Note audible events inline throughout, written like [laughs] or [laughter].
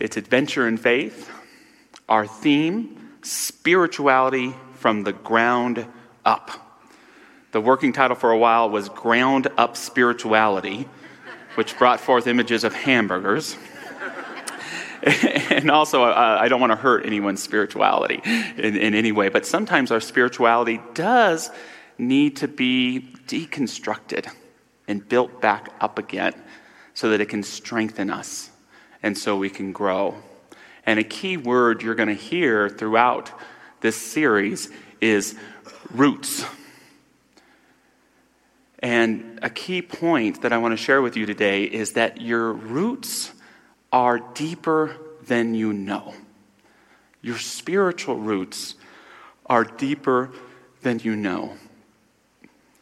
It's Adventure in Faith. Our theme, Spirituality from the Ground Up. The working title for a while was Ground Up Spirituality, which brought forth images of hamburgers. [laughs] and also, uh, I don't want to hurt anyone's spirituality in, in any way, but sometimes our spirituality does need to be deconstructed and built back up again so that it can strengthen us and so we can grow. And a key word you're going to hear throughout this series is roots. And a key point that I want to share with you today is that your roots are deeper than you know. Your spiritual roots are deeper than you know.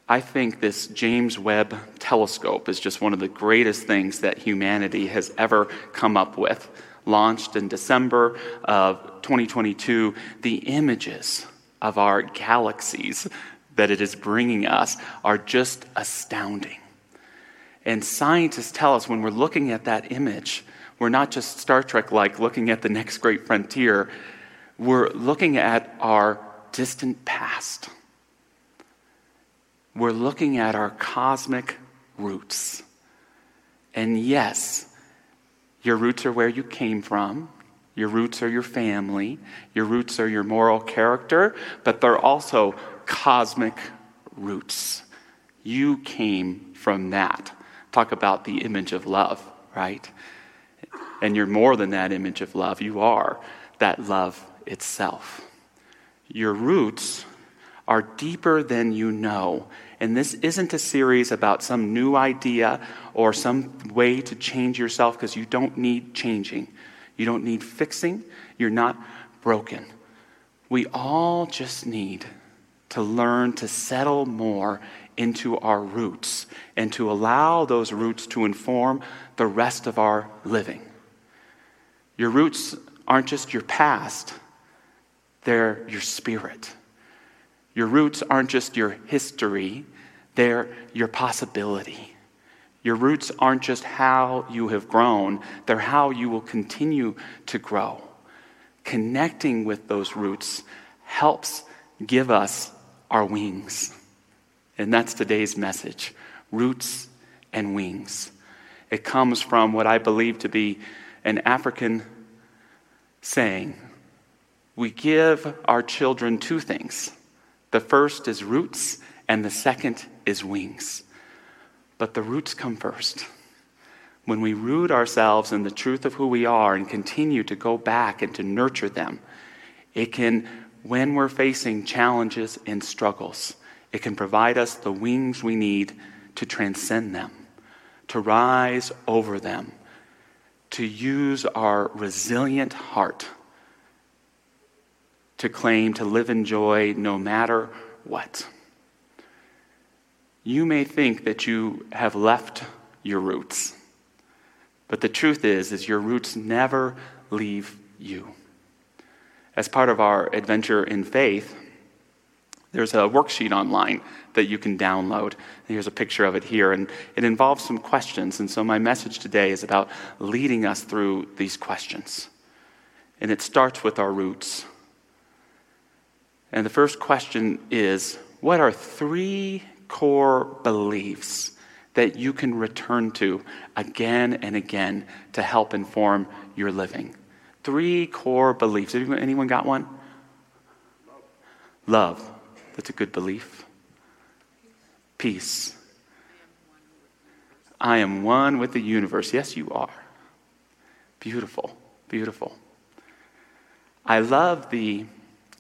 I think this James Webb telescope is just one of the greatest things that humanity has ever come up with. Launched in December of 2022, the images of our galaxies that it is bringing us are just astounding. And scientists tell us when we're looking at that image, we're not just Star Trek like looking at the next great frontier, we're looking at our distant past we're looking at our cosmic roots. And yes, your roots are where you came from. Your roots are your family. Your roots are your moral character, but they're also cosmic roots. You came from that. Talk about the image of love, right? And you're more than that image of love. You are that love itself. Your roots are deeper than you know. And this isn't a series about some new idea or some way to change yourself because you don't need changing. You don't need fixing. You're not broken. We all just need to learn to settle more into our roots and to allow those roots to inform the rest of our living. Your roots aren't just your past, they're your spirit. Your roots aren't just your history, they're your possibility. Your roots aren't just how you have grown, they're how you will continue to grow. Connecting with those roots helps give us our wings. And that's today's message roots and wings. It comes from what I believe to be an African saying. We give our children two things the first is roots, and the second is wings. But the roots come first. When we root ourselves in the truth of who we are and continue to go back and to nurture them, it can, when we're facing challenges and struggles, it can provide us the wings we need to transcend them, to rise over them, to use our resilient heart to claim to live in joy no matter what. You may think that you have left your roots, but the truth is is your roots never leave you. As part of our adventure in faith, there's a worksheet online that you can download. Here's a picture of it here, and it involves some questions. And so, my message today is about leading us through these questions. And it starts with our roots. And the first question is What are three core beliefs that you can return to again and again to help inform your living? Three core beliefs. Anyone got one? Love. That's a good belief. Peace. I am one with the universe. Yes, you are. Beautiful, beautiful. I love the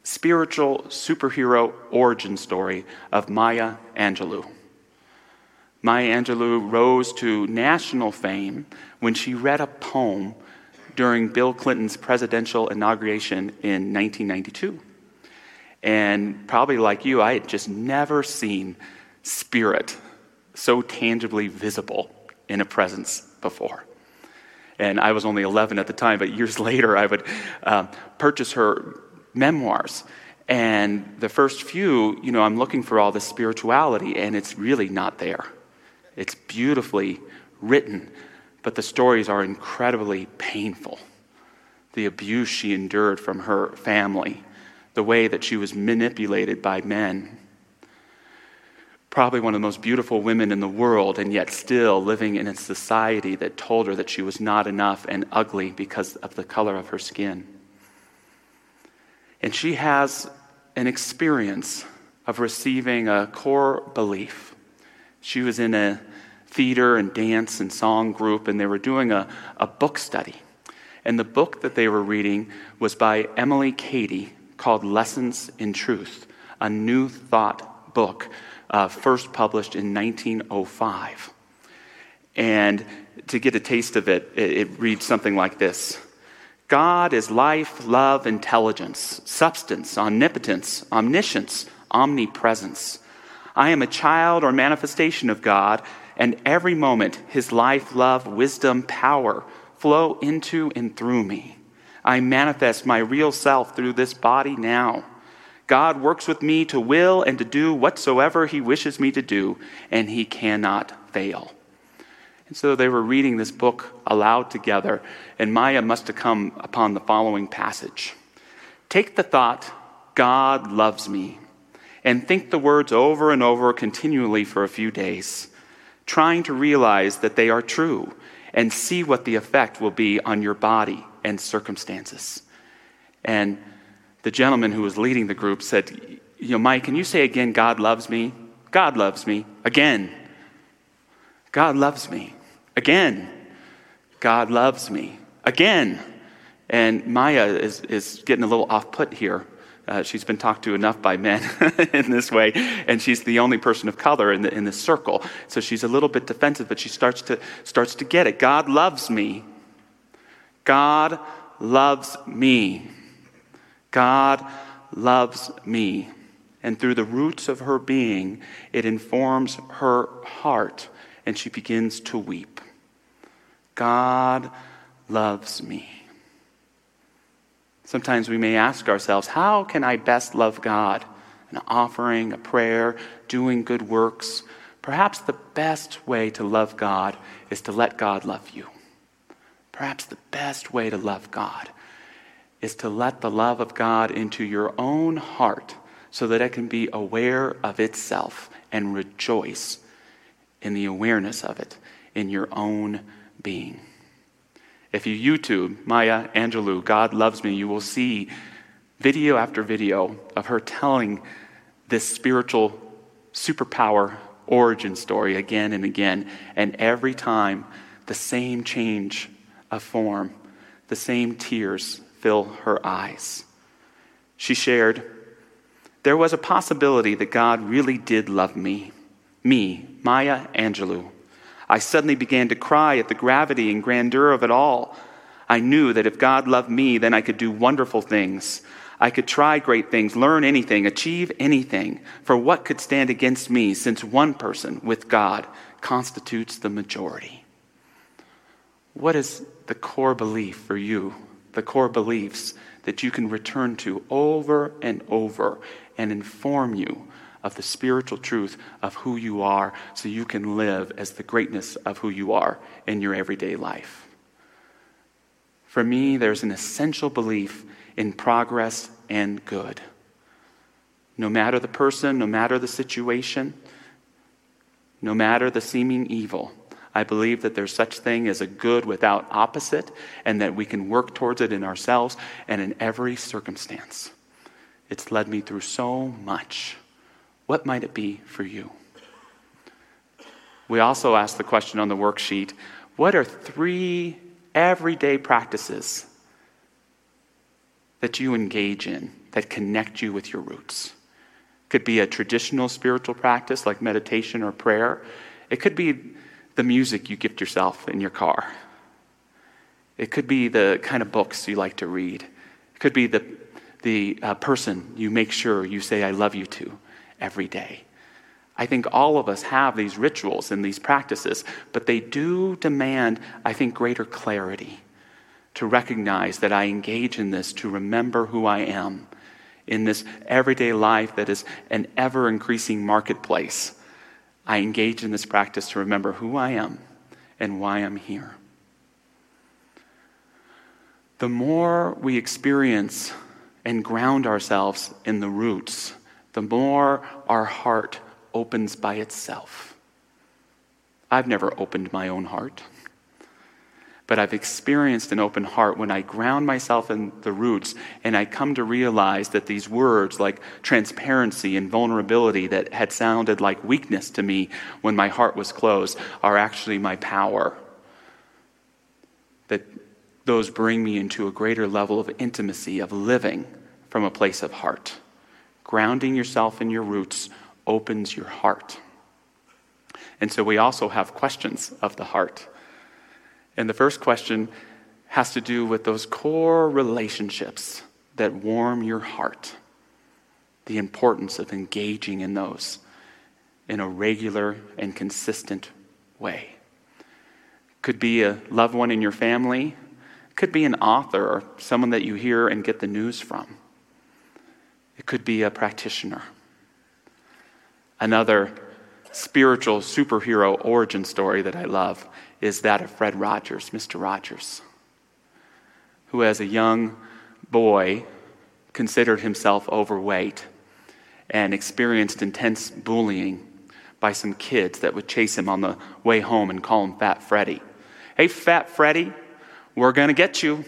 spiritual superhero origin story of Maya Angelou. Maya Angelou rose to national fame when she read a poem during Bill Clinton's presidential inauguration in 1992. And probably like you, I had just never seen spirit so tangibly visible in a presence before. And I was only 11 at the time, but years [laughs] later, I would uh, purchase her memoirs. And the first few, you know, I'm looking for all this spirituality, and it's really not there. It's beautifully written, but the stories are incredibly painful. the abuse she endured from her family, the way that she was manipulated by men. Probably one of the most beautiful women in the world, and yet still living in a society that told her that she was not enough and ugly because of the color of her skin. And she has an experience of receiving a core belief. She was in a theater and dance and song group, and they were doing a, a book study. And the book that they were reading was by Emily Cady called Lessons in Truth, a New Thought book, uh, first published in 1905. And to get a taste of it, it, it reads something like this God is life, love, intelligence, substance, omnipotence, omniscience, omnipresence. I am a child or manifestation of God, and every moment his life, love, wisdom, power flow into and through me. I manifest my real self through this body now. God works with me to will and to do whatsoever he wishes me to do, and he cannot fail. And so they were reading this book aloud together, and Maya must have come upon the following passage Take the thought, God loves me, and think the words over and over continually for a few days, trying to realize that they are true and see what the effect will be on your body and circumstances. And the gentleman who was leading the group said, You know, Mike, can you say again, God loves me? God loves me. Again. God loves me. Again, God loves me. Again. And Maya is, is getting a little off put here. Uh, she's been talked to enough by men [laughs] in this way, and she's the only person of color in, the, in this circle. So she's a little bit defensive, but she starts to, starts to get it. God loves me. God loves me. God loves me. And through the roots of her being, it informs her heart, and she begins to weep. God loves me. Sometimes we may ask ourselves, how can I best love God? An offering, a prayer, doing good works. Perhaps the best way to love God is to let God love you. Perhaps the best way to love God is to let the love of God into your own heart so that it can be aware of itself and rejoice in the awareness of it in your own being. If you YouTube Maya Angelou, God Loves Me, you will see video after video of her telling this spiritual superpower origin story again and again. And every time, the same change of form, the same tears fill her eyes. She shared, There was a possibility that God really did love me, me, Maya Angelou. I suddenly began to cry at the gravity and grandeur of it all. I knew that if God loved me, then I could do wonderful things. I could try great things, learn anything, achieve anything. For what could stand against me since one person with God constitutes the majority? What is the core belief for you? The core beliefs that you can return to over and over and inform you of the spiritual truth of who you are so you can live as the greatness of who you are in your everyday life. For me, there's an essential belief in progress and good. No matter the person, no matter the situation, no matter the seeming evil, I believe that there's such thing as a good without opposite and that we can work towards it in ourselves and in every circumstance. It's led me through so much. What might it be for you? We also asked the question on the worksheet what are three everyday practices that you engage in that connect you with your roots? Could be a traditional spiritual practice like meditation or prayer. It could be the music you gift yourself in your car. It could be the kind of books you like to read. It could be the, the uh, person you make sure you say, I love you to every day. I think all of us have these rituals and these practices, but they do demand, I think, greater clarity to recognize that I engage in this to remember who I am in this everyday life that is an ever increasing marketplace. I engage in this practice to remember who I am and why I'm here. the more we experience and ground ourselves in the roots, the more our heart opens by itself. I've never opened my own heart, but I've experienced an open heart when I ground myself in the roots and I come to realize that these words like transparency and vulnerability that had sounded like weakness to me when my heart was closed are actually my power. That those bring me into a greater level of intimacy, of living from a place of heart. Grounding yourself in your roots opens your heart. And so we also have questions of the heart. And the first question has to do with those core relationships that warm your heart, the importance of engaging in those in a regular and consistent way. Could be a loved one in your family, could be an author or someone that you hear and get the news from. It could be a practitioner. Another spiritual superhero origin story that I love is that of Fred Rogers, Mr. Rogers, who, as a young boy, considered himself overweight and experienced intense bullying by some kids that would chase him on the way home and call him Fat Freddy. Hey, Fat Freddy, we're going to get you.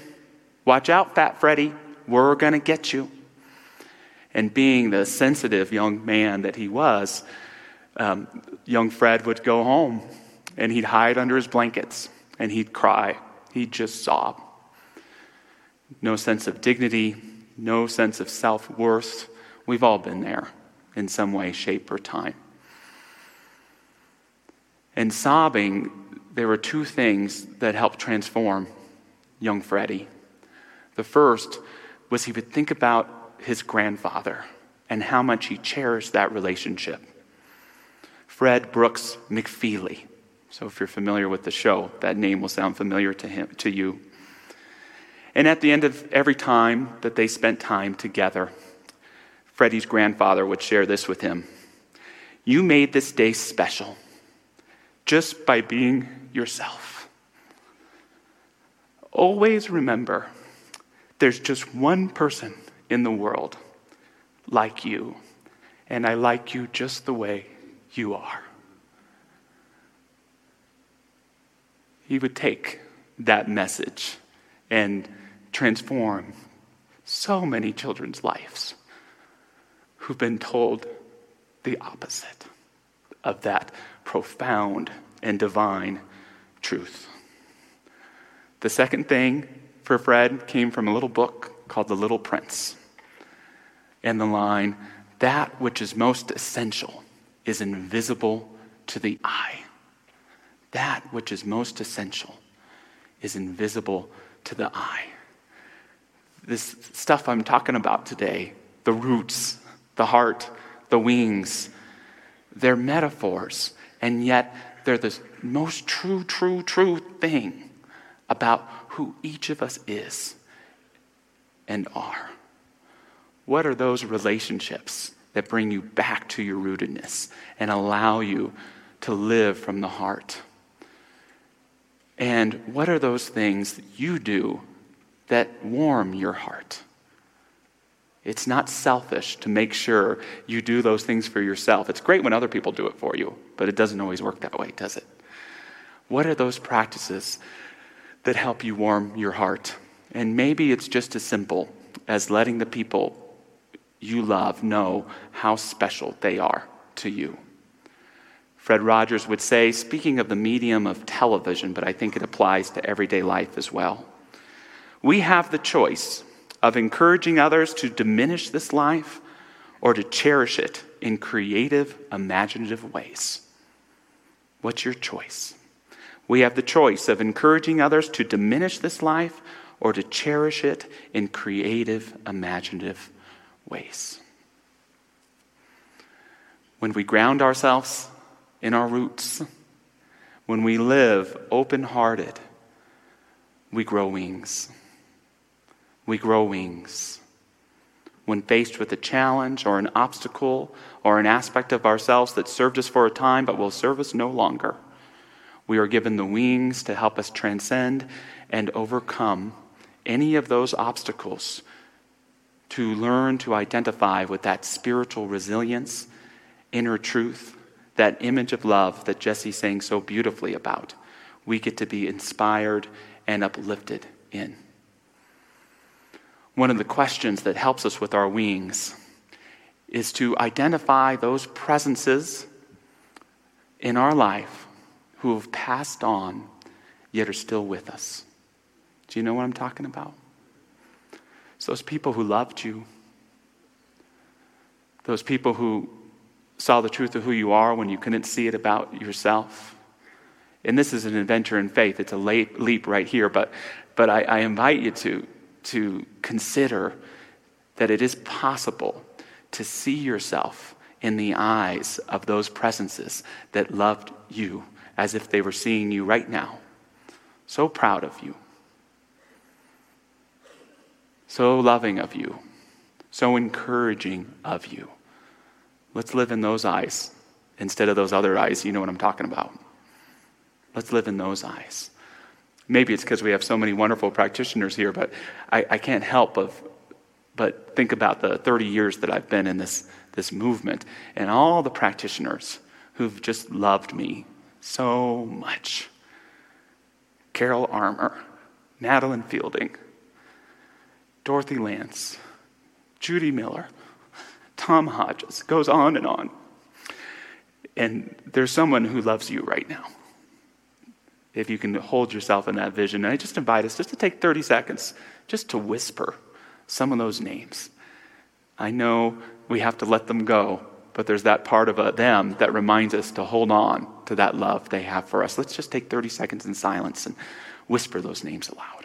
Watch out, Fat Freddy, we're going to get you. And being the sensitive young man that he was, um, young Fred would go home and he'd hide under his blankets and he'd cry. He'd just sob. No sense of dignity, no sense of self worth. We've all been there in some way, shape, or time. And sobbing, there were two things that helped transform young Freddie. The first was he would think about his grandfather and how much he cherished that relationship. Fred Brooks McFeely. So if you're familiar with the show, that name will sound familiar to him to you. And at the end of every time that they spent time together, Freddie's grandfather would share this with him. You made this day special just by being yourself. Always remember there's just one person in the world like you, and I like you just the way you are. He would take that message and transform so many children's lives who've been told the opposite of that profound and divine truth. The second thing for Fred came from a little book called The Little Prince. And the line, that which is most essential is invisible to the eye. That which is most essential is invisible to the eye. This stuff I'm talking about today, the roots, the heart, the wings, they're metaphors, and yet they're the most true, true, true thing about who each of us is and are. What are those relationships that bring you back to your rootedness and allow you to live from the heart? And what are those things that you do that warm your heart? It's not selfish to make sure you do those things for yourself. It's great when other people do it for you, but it doesn't always work that way, does it? What are those practices that help you warm your heart? And maybe it's just as simple as letting the people you love know how special they are to you. Fred Rogers would say, speaking of the medium of television, but I think it applies to everyday life as well. We have the choice of encouraging others to diminish this life or to cherish it in creative, imaginative ways. What's your choice? We have the choice of encouraging others to diminish this life or to cherish it in creative, imaginative ways. When we ground ourselves in our roots, when we live open hearted, we grow wings. We grow wings. When faced with a challenge or an obstacle or an aspect of ourselves that served us for a time but will serve us no longer, we are given the wings to help us transcend and overcome any of those obstacles to learn to identify with that spiritual resilience, inner truth, that image of love that Jesse sang so beautifully about, we get to be inspired and uplifted in. One of the questions that helps us with our wings is to identify those presences in our life who have passed on yet are still with us. Do you know what I'm talking about? It's those people who loved you, those people who saw the truth of who you are when you couldn't see it about yourself. And this is an adventure in faith. It's a leap right here, but, but I, I invite you to, to consider that it is possible to see yourself in the eyes of those presences that loved you as if they were seeing you right now. So proud of you so loving of you, so encouraging of you. Let's live in those eyes instead of those other eyes. You know what I'm talking about. Let's live in those eyes. Maybe it's because we have so many wonderful practitioners here, but I, I can't help but, but think about the 30 years that I've been in this, this movement and all the practitioners who've just loved me so much. Carol Armour, Madeline Fielding, Dorothy Lance, Judy Miller, Tom Hodges, goes on and on. And there's someone who loves you right now. If you can hold yourself in that vision. And I just invite us just to take 30 seconds just to whisper some of those names. I know we have to let them go, but there's that part of them that reminds us to hold on to that love they have for us. Let's just take 30 seconds in silence and whisper those names aloud.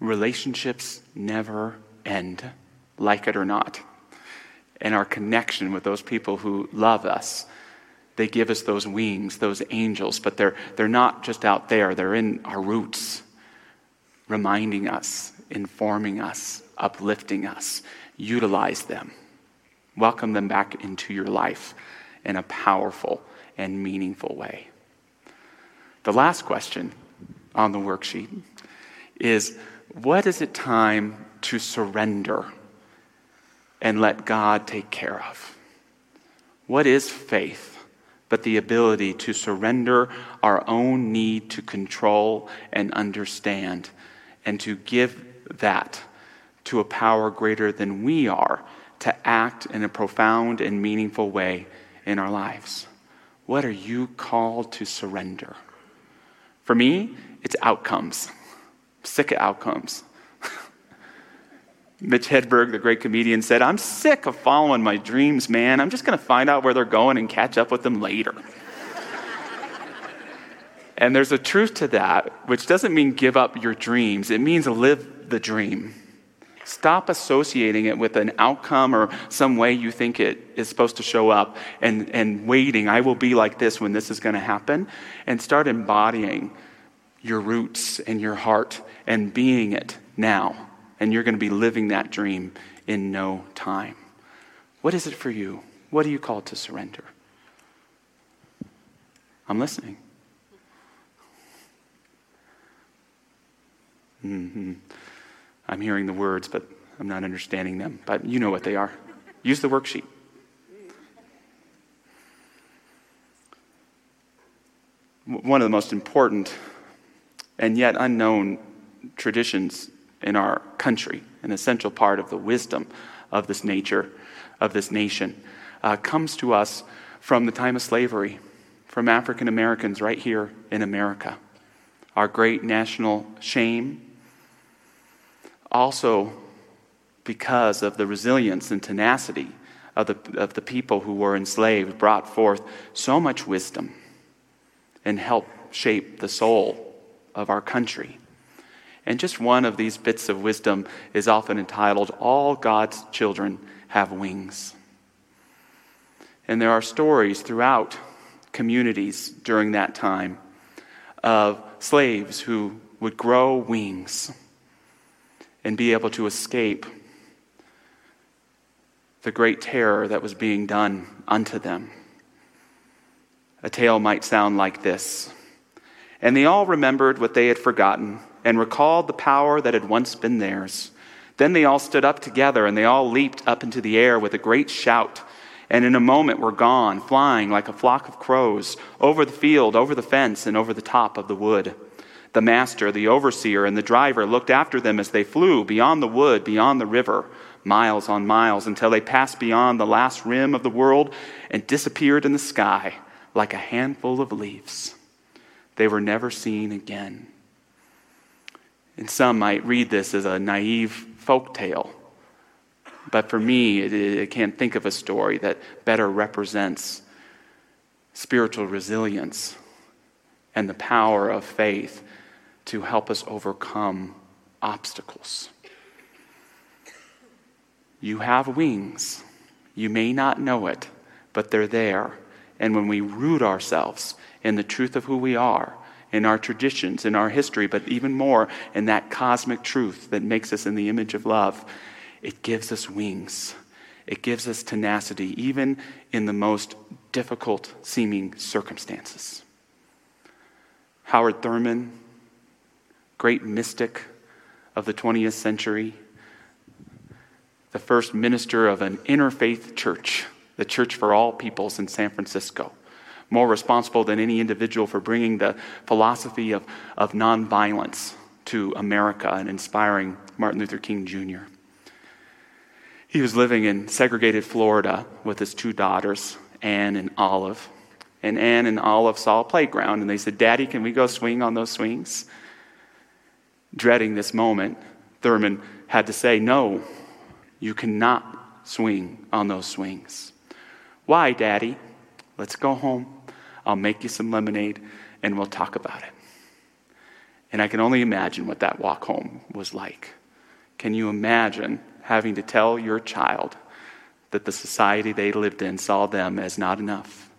Relationships never end, like it or not. And our connection with those people who love us, they give us those wings, those angels, but they're, they're not just out there, they're in our roots, reminding us, informing us, uplifting us. Utilize them. Welcome them back into your life in a powerful and meaningful way. The last question on the worksheet is what is it time to surrender and let God take care of? What is faith but the ability to surrender our own need to control and understand and to give that to a power greater than we are to act in a profound and meaningful way in our lives? What are you called to surrender? For me, it's outcomes sick of outcomes. [laughs] Mitch Hedberg, the great comedian, said, I'm sick of following my dreams, man. I'm just going to find out where they're going and catch up with them later. [laughs] and there's a truth to that, which doesn't mean give up your dreams, it means live the dream. Stop associating it with an outcome or some way you think it is supposed to show up and, and waiting, I will be like this when this is going to happen, and start embodying your roots and your heart and being it now. And you're going to be living that dream in no time. What is it for you? What are you called to surrender? I'm listening. Mm-hmm. I'm hearing the words, but I'm not understanding them. But you know what they are. Use the worksheet. One of the most important and yet unknown traditions in our country, an essential part of the wisdom of this nature, of this nation, uh, comes to us from the time of slavery, from African Americans right here in America. Our great national shame, also because of the resilience and tenacity of the, of the people who were enslaved, brought forth so much wisdom and helped shape the soul of our country. And just one of these bits of wisdom is often entitled, All God's Children Have Wings. And there are stories throughout communities during that time of slaves who would grow wings and be able to escape the great terror that was being done unto them. A tale might sound like this And they all remembered what they had forgotten and recalled the power that had once been theirs. Then they all stood up together and they all leaped up into the air with a great shout. And in a moment were gone, flying like a flock of crows, over the field, over the fence, and over the top of the wood. The master, the overseer, and the driver looked after them as they flew beyond the wood, beyond the river, miles on miles, until they passed beyond the last rim of the world and disappeared in the sky like a handful of leaves. They were never seen again. And some might read this as a naive folk tale. But for me, I can't think of a story that better represents spiritual resilience and the power of faith to help us overcome obstacles. You have wings. You may not know it, but they're there. And when we root ourselves in the truth of who we are, in our traditions, in our history, but even more in that cosmic truth that makes us in the image of love, it gives us wings. It gives us tenacity, even in the most difficult seeming circumstances. Howard Thurman, great mystic of the 20th century, the first minister of an interfaith church, the Church for All Peoples in San Francisco more responsible than any individual for bringing the philosophy of, of nonviolence to America and inspiring Martin Luther King Jr. He was living in segregated Florida with his two daughters, Anne and Olive. And Anne and Olive saw a playground and they said, Daddy, can we go swing on those swings? Dreading this moment, Thurman had to say, No, you cannot swing on those swings. Why, Daddy? Let's go home. I'll make you some lemonade and we'll talk about it. And I can only imagine what that walk home was like. Can you imagine having to tell your child that the society they lived in saw them as not enough,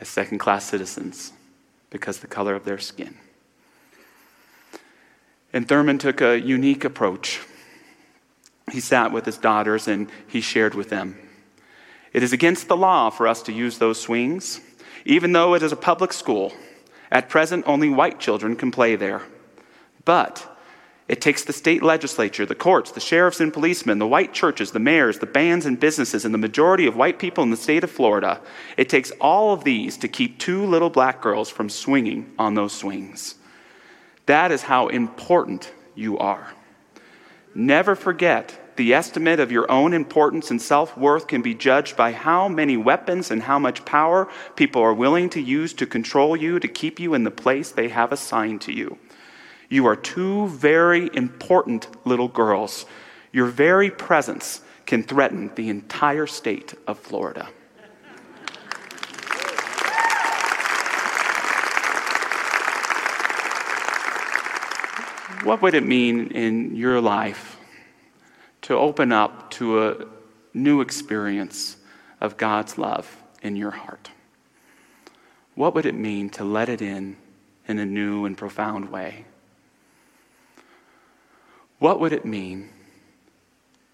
as second class citizens, because the color of their skin? And Thurman took a unique approach. He sat with his daughters and he shared with them. It is against the law for us to use those swings even though it is a public school. At present, only white children can play there. But it takes the state legislature, the courts, the sheriffs and policemen, the white churches, the mayors, the bands and businesses, and the majority of white people in the state of Florida. It takes all of these to keep two little black girls from swinging on those swings. That is how important you are. Never forget the estimate of your own importance and self worth can be judged by how many weapons and how much power people are willing to use to control you, to keep you in the place they have assigned to you. You are two very important little girls. Your very presence can threaten the entire state of Florida. What would it mean in your life to open up to a new experience of God's love in your heart? What would it mean to let it in in a new and profound way? What would it mean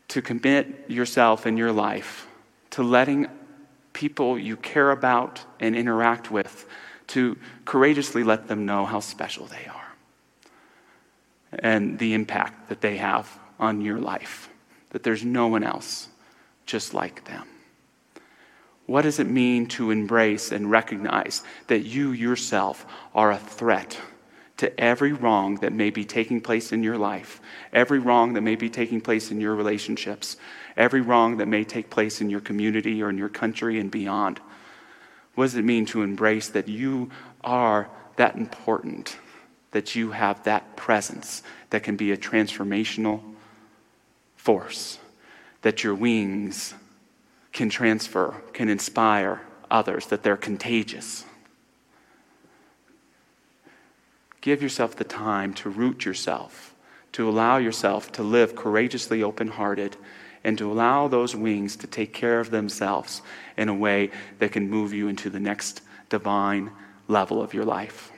to commit yourself and your life to letting people you care about and interact with to courageously let them know how special they are and the impact that they have on your life? That there's no one else just like them. What does it mean to embrace and recognize that you yourself are a threat to every wrong that may be taking place in your life, every wrong that may be taking place in your relationships, every wrong that may take place in your community or in your country and beyond? What does it mean to embrace that you are that important, that you have that presence that can be a transformational force that your wings can transfer, can inspire others, that they're contagious. give yourself the time to root yourself, to allow yourself to live courageously open hearted, and to allow those wings to take care of themselves in a way that can move you into the next divine level of your life.